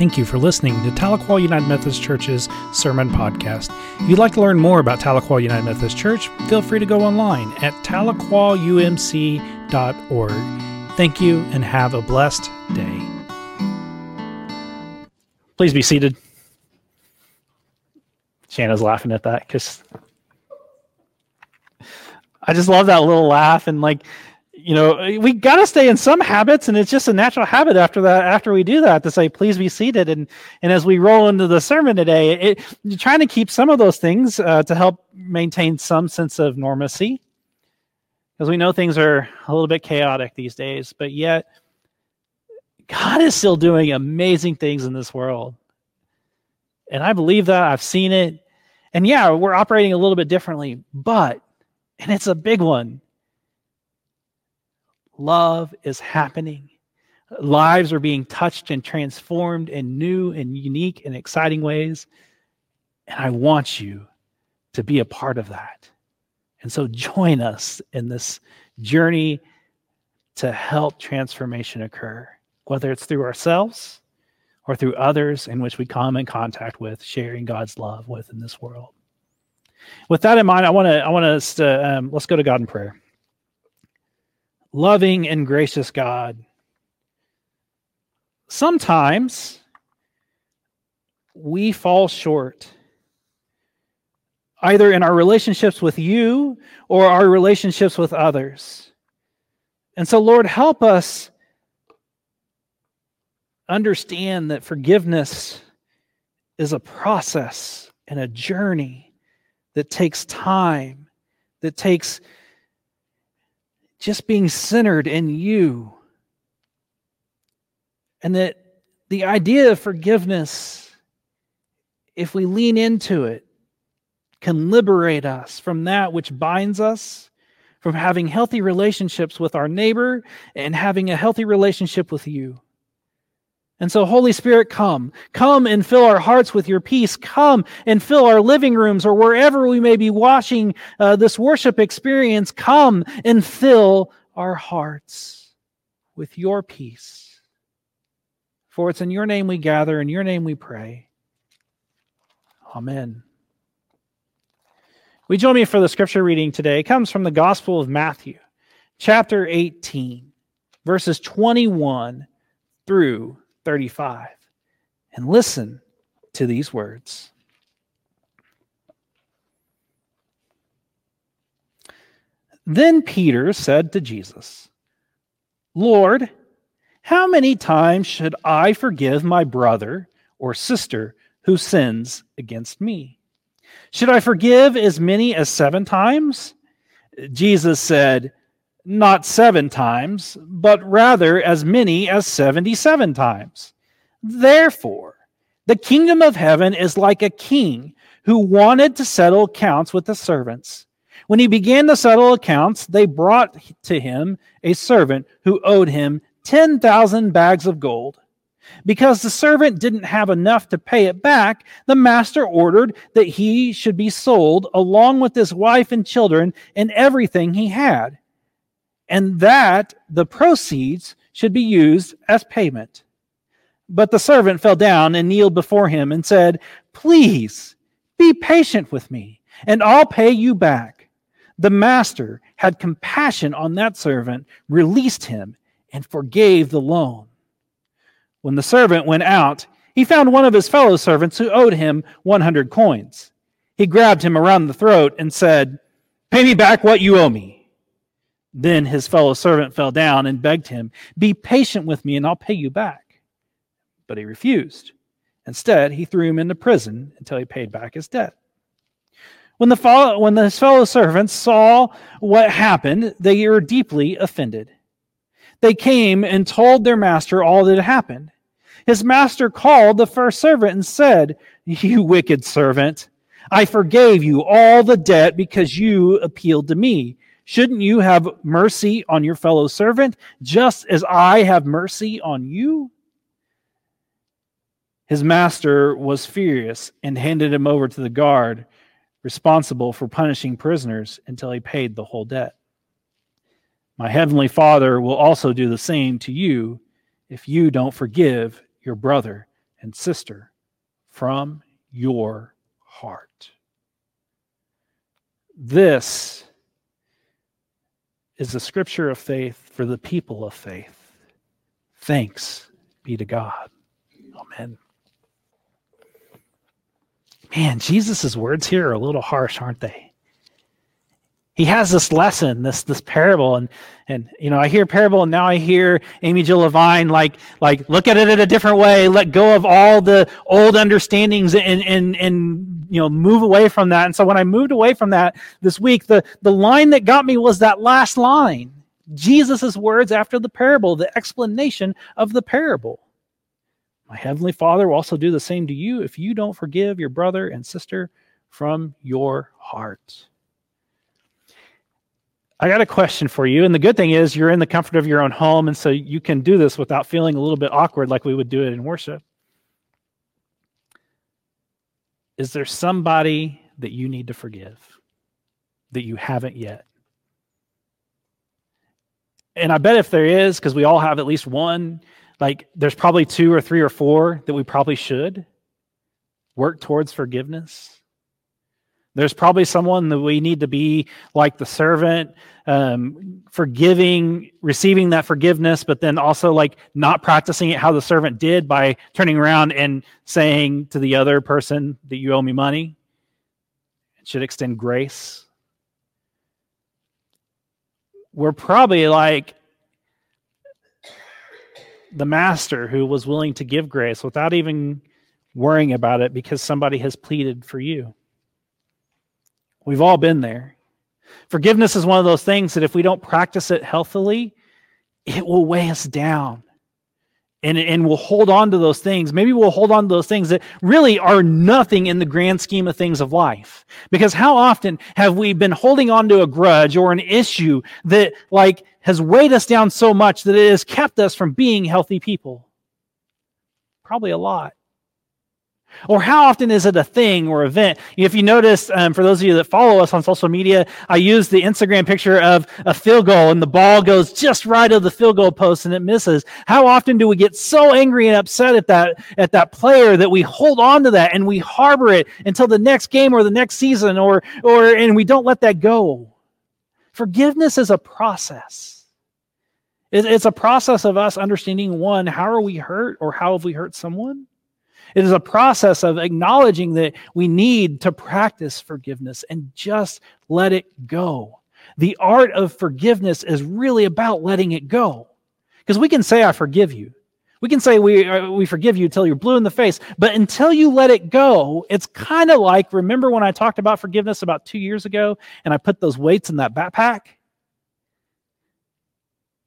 Thank you for listening to Tahlequah United Methodist Church's Sermon Podcast. If you'd like to learn more about Tahlequah United Methodist Church, feel free to go online at tahlequahumc.org. Thank you and have a blessed day. Please be seated. Shanna's laughing at that because I just love that little laugh and like you know we got to stay in some habits and it's just a natural habit after that after we do that to say please be seated. And and as we roll into the sermon today it, trying to keep some of those things uh, to help maintain some sense of normacy because we know things are a little bit chaotic these days but yet god is still doing amazing things in this world. And i believe that i've seen it. And yeah we're operating a little bit differently but and it's a big one love is happening. Lives are being touched and transformed in new and unique and exciting ways. And I want you to be a part of that. And so join us in this journey to help transformation occur, whether it's through ourselves or through others in which we come in contact with, sharing God's love with in this world. With that in mind, I want to I want us to um, let's go to God in prayer loving and gracious God. Sometimes we fall short, either in our relationships with you or our relationships with others. And so, Lord, help us understand that forgiveness is a process and a journey that takes time, that takes just being centered in you. And that the idea of forgiveness, if we lean into it, can liberate us from that which binds us, from having healthy relationships with our neighbor and having a healthy relationship with you. And so, Holy Spirit, come. Come and fill our hearts with your peace. Come and fill our living rooms or wherever we may be watching uh, this worship experience. Come and fill our hearts with your peace. For it's in your name we gather, in your name we pray. Amen. We join me for the scripture reading today. It comes from the Gospel of Matthew, chapter 18, verses 21 through 35. And listen to these words. Then Peter said to Jesus, Lord, how many times should I forgive my brother or sister who sins against me? Should I forgive as many as seven times? Jesus said, not seven times, but rather as many as 77 times. Therefore, the kingdom of heaven is like a king who wanted to settle accounts with the servants. When he began to settle accounts, they brought to him a servant who owed him 10,000 bags of gold. Because the servant didn't have enough to pay it back, the master ordered that he should be sold along with his wife and children and everything he had and that the proceeds should be used as payment. But the servant fell down and kneeled before him and said, Please be patient with me, and I'll pay you back. The master had compassion on that servant, released him, and forgave the loan. When the servant went out, he found one of his fellow servants who owed him 100 coins. He grabbed him around the throat and said, Pay me back what you owe me. Then his fellow servant fell down and begged him, Be patient with me, and I'll pay you back. But he refused. Instead, he threw him into prison until he paid back his debt. When, the when his fellow servants saw what happened, they were deeply offended. They came and told their master all that had happened. His master called the first servant and said, You wicked servant, I forgave you all the debt because you appealed to me. Shouldn't you have mercy on your fellow servant, just as I have mercy on you? His master was furious and handed him over to the guard responsible for punishing prisoners until he paid the whole debt. My heavenly Father will also do the same to you if you don't forgive your brother and sister from your heart. This is the scripture of faith for the people of faith. Thanks be to God. Amen. Man, Jesus' words here are a little harsh, aren't they? He has this lesson, this this parable, and and you know I hear parable, and now I hear Amy Jill Levine like like look at it in a different way, let go of all the old understandings, and and and you know move away from that. And so when I moved away from that this week, the the line that got me was that last line, Jesus' words after the parable, the explanation of the parable. My heavenly Father will also do the same to you if you don't forgive your brother and sister from your heart. I got a question for you. And the good thing is, you're in the comfort of your own home. And so you can do this without feeling a little bit awkward like we would do it in worship. Is there somebody that you need to forgive that you haven't yet? And I bet if there is, because we all have at least one, like there's probably two or three or four that we probably should work towards forgiveness. There's probably someone that we need to be like the servant, um, forgiving, receiving that forgiveness, but then also like not practicing it how the servant did by turning around and saying to the other person that you owe me money. It should extend grace. We're probably like the master who was willing to give grace without even worrying about it because somebody has pleaded for you. We've all been there. Forgiveness is one of those things that if we don't practice it healthily, it will weigh us down. And, and we'll hold on to those things. Maybe we'll hold on to those things that really are nothing in the grand scheme of things of life. Because how often have we been holding on to a grudge or an issue that like has weighed us down so much that it has kept us from being healthy people? Probably a lot. Or how often is it a thing or event? If you notice, um, for those of you that follow us on social media, I use the Instagram picture of a field goal and the ball goes just right of the field goal post and it misses. How often do we get so angry and upset at that, at that player that we hold on to that and we harbor it until the next game or the next season or, or, and we don't let that go? Forgiveness is a process. It's a process of us understanding one, how are we hurt or how have we hurt someone? It is a process of acknowledging that we need to practice forgiveness and just let it go. The art of forgiveness is really about letting it go. Because we can say, I forgive you. We can say we, uh, we forgive you until you're blue in the face, but until you let it go, it's kind of like remember when I talked about forgiveness about two years ago and I put those weights in that backpack?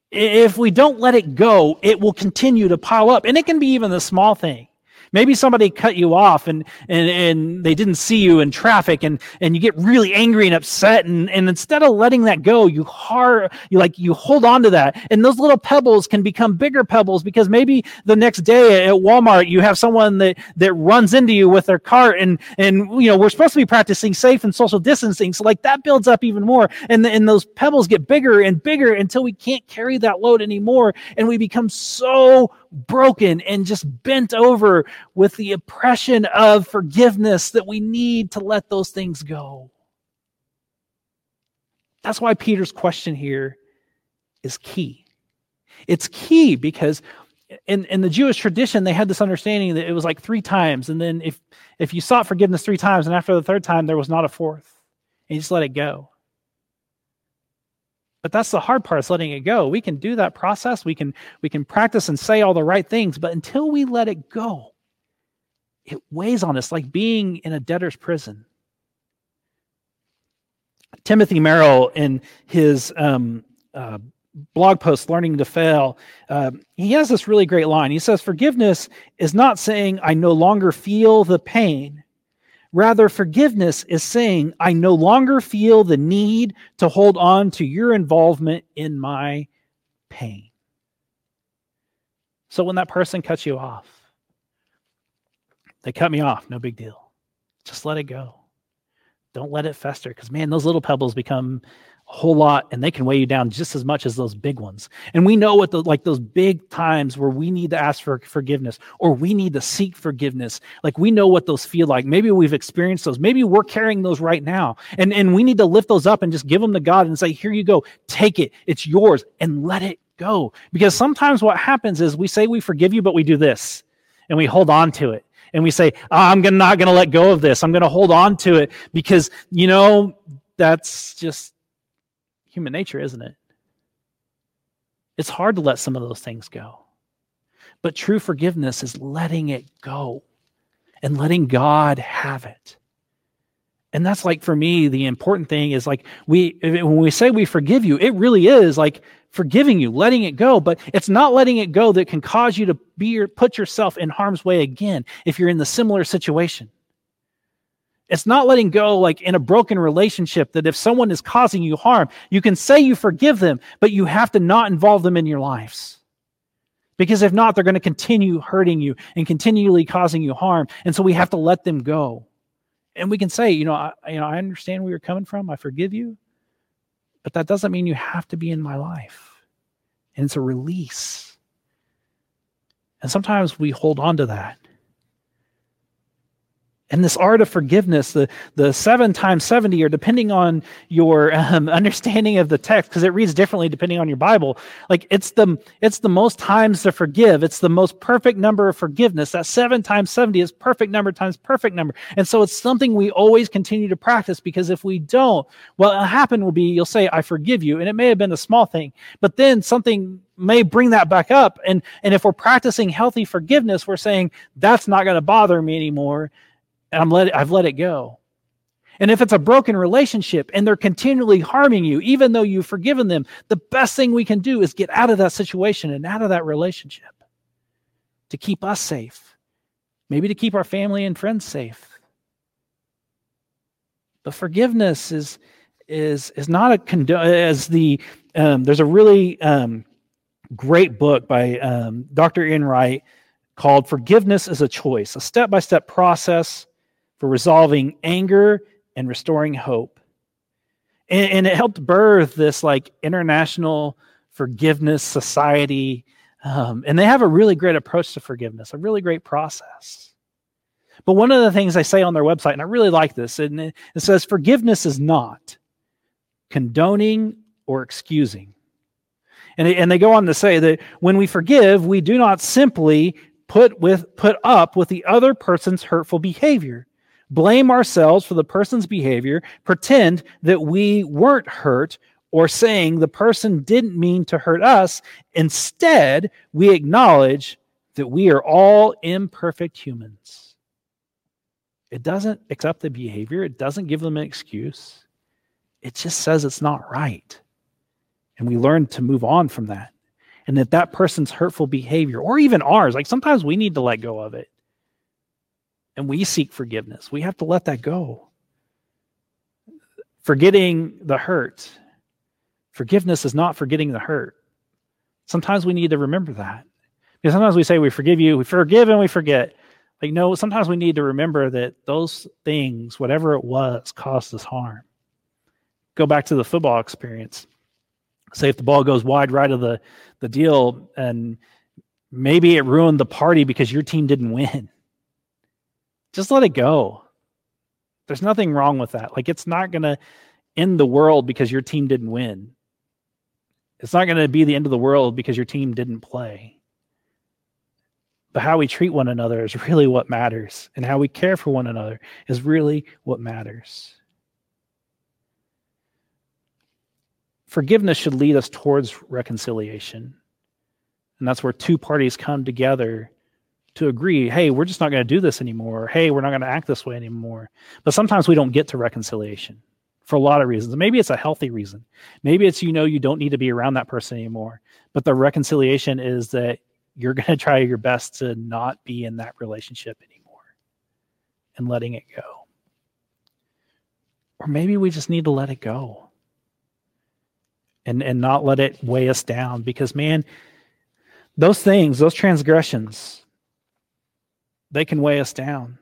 If we don't let it go, it will continue to pile up. And it can be even the small thing. Maybe somebody cut you off and, and, and they didn't see you in traffic and, and you get really angry and upset. And, and instead of letting that go, you hard, you like, you hold on to that. And those little pebbles can become bigger pebbles because maybe the next day at Walmart, you have someone that, that runs into you with their cart and, and, you know, we're supposed to be practicing safe and social distancing. So like that builds up even more. And, and those pebbles get bigger and bigger until we can't carry that load anymore. And we become so broken and just bent over with the oppression of forgiveness that we need to let those things go. That's why Peter's question here is key. It's key because in, in the Jewish tradition, they had this understanding that it was like three times. And then if, if you sought forgiveness three times, and after the third time, there was not a fourth, and you just let it go. But that's the hard part is letting it go. We can do that process. We can we can practice and say all the right things, but until we let it go, it weighs on us like being in a debtor's prison. Timothy Merrill, in his um, uh, blog post, Learning to Fail, uh, he has this really great line. He says, Forgiveness is not saying I no longer feel the pain, Rather, forgiveness is saying, I no longer feel the need to hold on to your involvement in my pain. So when that person cuts you off, they cut me off, no big deal. Just let it go. Don't let it fester because, man, those little pebbles become a whole lot and they can weigh you down just as much as those big ones. And we know what the like those big times where we need to ask for forgiveness or we need to seek forgiveness. Like we know what those feel like. Maybe we've experienced those. Maybe we're carrying those right now. And and we need to lift those up and just give them to god and say here you go. Take it. It's yours. And let it go. Because sometimes what happens is we say we forgive you but we do this and we hold on to it and we say oh, i'm not going to let go of this i'm going to hold on to it because you know that's just human nature, isn't it? It's hard to let some of those things go. But true forgiveness is letting it go and letting God have it. And that's like for me, the important thing is like we, when we say we forgive you, it really is like forgiving you, letting it go. But it's not letting it go that can cause you to be put yourself in harm's way again if you're in the similar situation. It's not letting go like in a broken relationship that if someone is causing you harm, you can say you forgive them, but you have to not involve them in your lives. Because if not, they're going to continue hurting you and continually causing you harm. And so we have to let them go. And we can say, you know, I, you know, I understand where you're coming from. I forgive you. But that doesn't mean you have to be in my life. And it's a release. And sometimes we hold on to that. And this art of forgiveness, the, the seven times 70, or depending on your um, understanding of the text, because it reads differently depending on your Bible, like it's the, it's the most times to forgive. It's the most perfect number of forgiveness. That seven times 70 is perfect number times perfect number. And so it's something we always continue to practice because if we don't, what'll happen will be you'll say, I forgive you. And it may have been a small thing, but then something may bring that back up. And, and if we're practicing healthy forgiveness, we're saying, that's not going to bother me anymore and I'm let, I've let it go. And if it's a broken relationship and they're continually harming you, even though you've forgiven them, the best thing we can do is get out of that situation and out of that relationship to keep us safe, maybe to keep our family and friends safe. But forgiveness is is is not a condo- as the um, there's a really um, great book by um, Dr. Enright called "Forgiveness is a Choice: A Step by Step Process." For resolving anger and restoring hope. And, and it helped birth this like international forgiveness society. Um, and they have a really great approach to forgiveness, a really great process. But one of the things they say on their website, and I really like this, and it, it says forgiveness is not condoning or excusing. And they, and they go on to say that when we forgive, we do not simply put with put up with the other person's hurtful behavior blame ourselves for the person's behavior, pretend that we weren't hurt, or saying the person didn't mean to hurt us. Instead, we acknowledge that we are all imperfect humans. It doesn't accept the behavior, it doesn't give them an excuse. It just says it's not right. And we learn to move on from that. And that that person's hurtful behavior, or even ours, like sometimes we need to let go of it and we seek forgiveness. We have to let that go. Forgetting the hurt. Forgiveness is not forgetting the hurt. Sometimes we need to remember that. Because sometimes we say we forgive you, we forgive and we forget. Like, no, sometimes we need to remember that those things, whatever it was, caused us harm. Go back to the football experience. Say if the ball goes wide right of the, the deal and maybe it ruined the party because your team didn't win just let it go. There's nothing wrong with that. Like, it's not going to end the world because your team didn't win. It's not going to be the end of the world because your team didn't play. But how we treat one another is really what matters. And how we care for one another is really what matters. Forgiveness should lead us towards reconciliation. And that's where two parties come together to agree, hey, we're just not going to do this anymore. Hey, we're not going to act this way anymore. But sometimes we don't get to reconciliation for a lot of reasons. Maybe it's a healthy reason. Maybe it's you know you don't need to be around that person anymore. But the reconciliation is that you're going to try your best to not be in that relationship anymore and letting it go. Or maybe we just need to let it go and, and not let it weigh us down because, man, those things, those transgressions, they can weigh us down.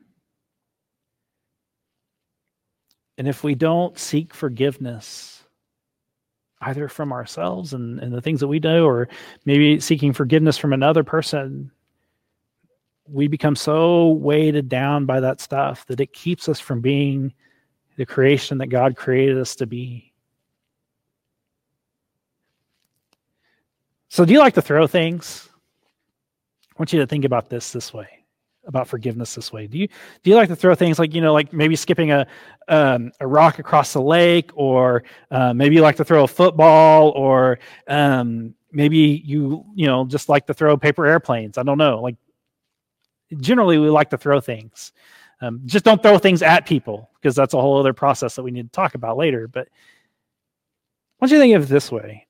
And if we don't seek forgiveness, either from ourselves and, and the things that we do, or maybe seeking forgiveness from another person, we become so weighted down by that stuff that it keeps us from being the creation that God created us to be. So, do you like to throw things? I want you to think about this this way about forgiveness this way. Do you do you like to throw things like you know like maybe skipping a um, a rock across the lake, or uh, maybe you like to throw a football, or um, maybe you you know just like to throw paper airplanes. I don't know. Like generally, we like to throw things. Um, just don't throw things at people because that's a whole other process that we need to talk about later. But I want you think of it this way.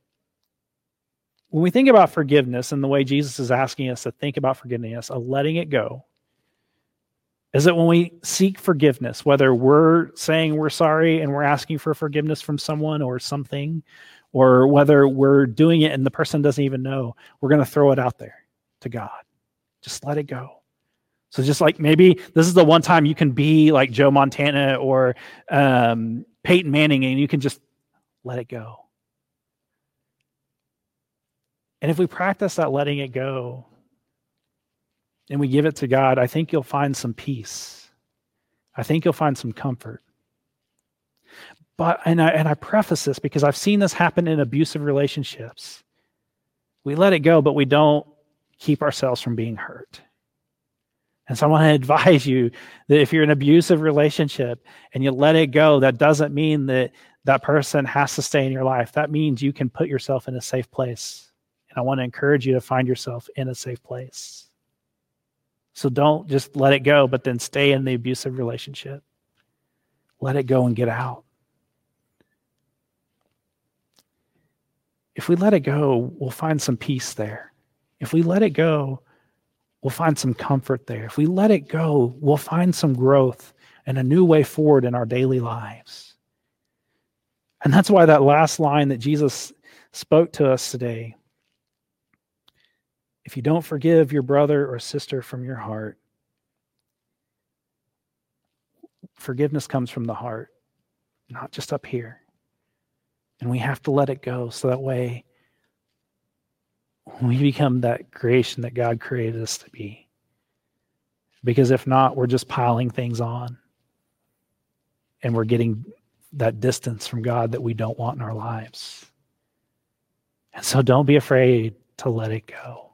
When we think about forgiveness and the way Jesus is asking us to think about forgiveness, of letting it go, is that when we seek forgiveness, whether we're saying we're sorry and we're asking for forgiveness from someone or something, or whether we're doing it and the person doesn't even know, we're going to throw it out there to God. Just let it go. So just like maybe this is the one time you can be like Joe Montana or um, Peyton Manning, and you can just let it go. And if we practice that letting it go, and we give it to God, I think you'll find some peace. I think you'll find some comfort. But and I and I preface this because I've seen this happen in abusive relationships. We let it go, but we don't keep ourselves from being hurt. And so I want to advise you that if you're in an abusive relationship and you let it go, that doesn't mean that that person has to stay in your life. That means you can put yourself in a safe place. And I want to encourage you to find yourself in a safe place. So don't just let it go, but then stay in the abusive relationship. Let it go and get out. If we let it go, we'll find some peace there. If we let it go, we'll find some comfort there. If we let it go, we'll find some growth and a new way forward in our daily lives. And that's why that last line that Jesus spoke to us today if you don't forgive your brother or sister from your heart, forgiveness comes from the heart, not just up here. And we have to let it go so that way we become that creation that God created us to be. Because if not, we're just piling things on and we're getting that distance from God that we don't want in our lives. And so don't be afraid to let it go.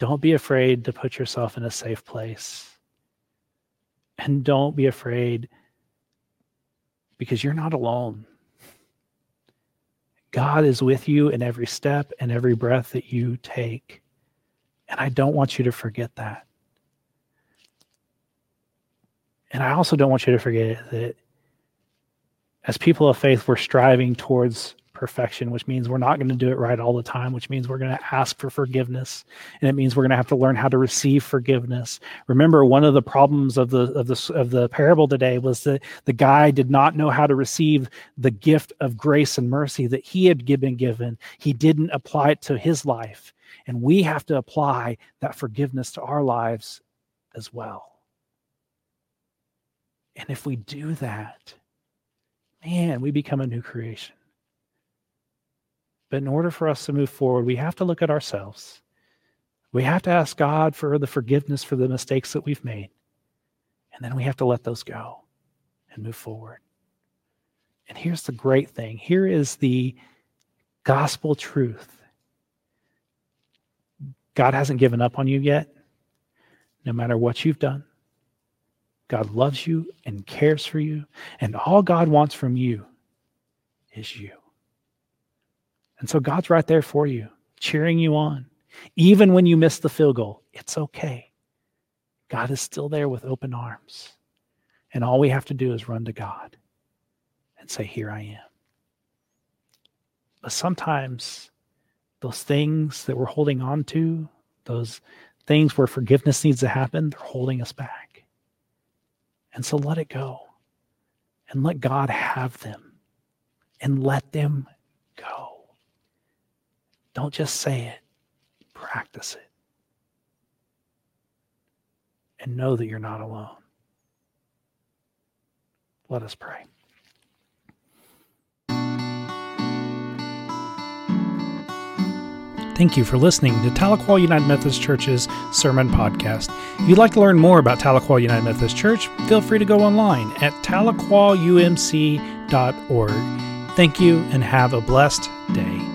Don't be afraid to put yourself in a safe place. And don't be afraid because you're not alone. God is with you in every step and every breath that you take. And I don't want you to forget that. And I also don't want you to forget that as people of faith, we're striving towards perfection, which means we're not going to do it right all the time, which means we're going to ask for forgiveness. And it means we're going to have to learn how to receive forgiveness. Remember, one of the problems of the of the of the parable today was that the guy did not know how to receive the gift of grace and mercy that he had been given. He didn't apply it to his life. And we have to apply that forgiveness to our lives as well. And if we do that, man, we become a new creation. But in order for us to move forward, we have to look at ourselves. We have to ask God for the forgiveness for the mistakes that we've made. And then we have to let those go and move forward. And here's the great thing here is the gospel truth God hasn't given up on you yet, no matter what you've done. God loves you and cares for you. And all God wants from you is you. And so God's right there for you, cheering you on. Even when you miss the field goal, it's okay. God is still there with open arms. And all we have to do is run to God and say, Here I am. But sometimes those things that we're holding on to, those things where forgiveness needs to happen, they're holding us back. And so let it go and let God have them and let them. Don't just say it, practice it. And know that you're not alone. Let us pray. Thank you for listening to Tahlequah United Methodist Church's Sermon Podcast. If you'd like to learn more about Tahlequah United Methodist Church, feel free to go online at tahlequahumc.org. Thank you and have a blessed day.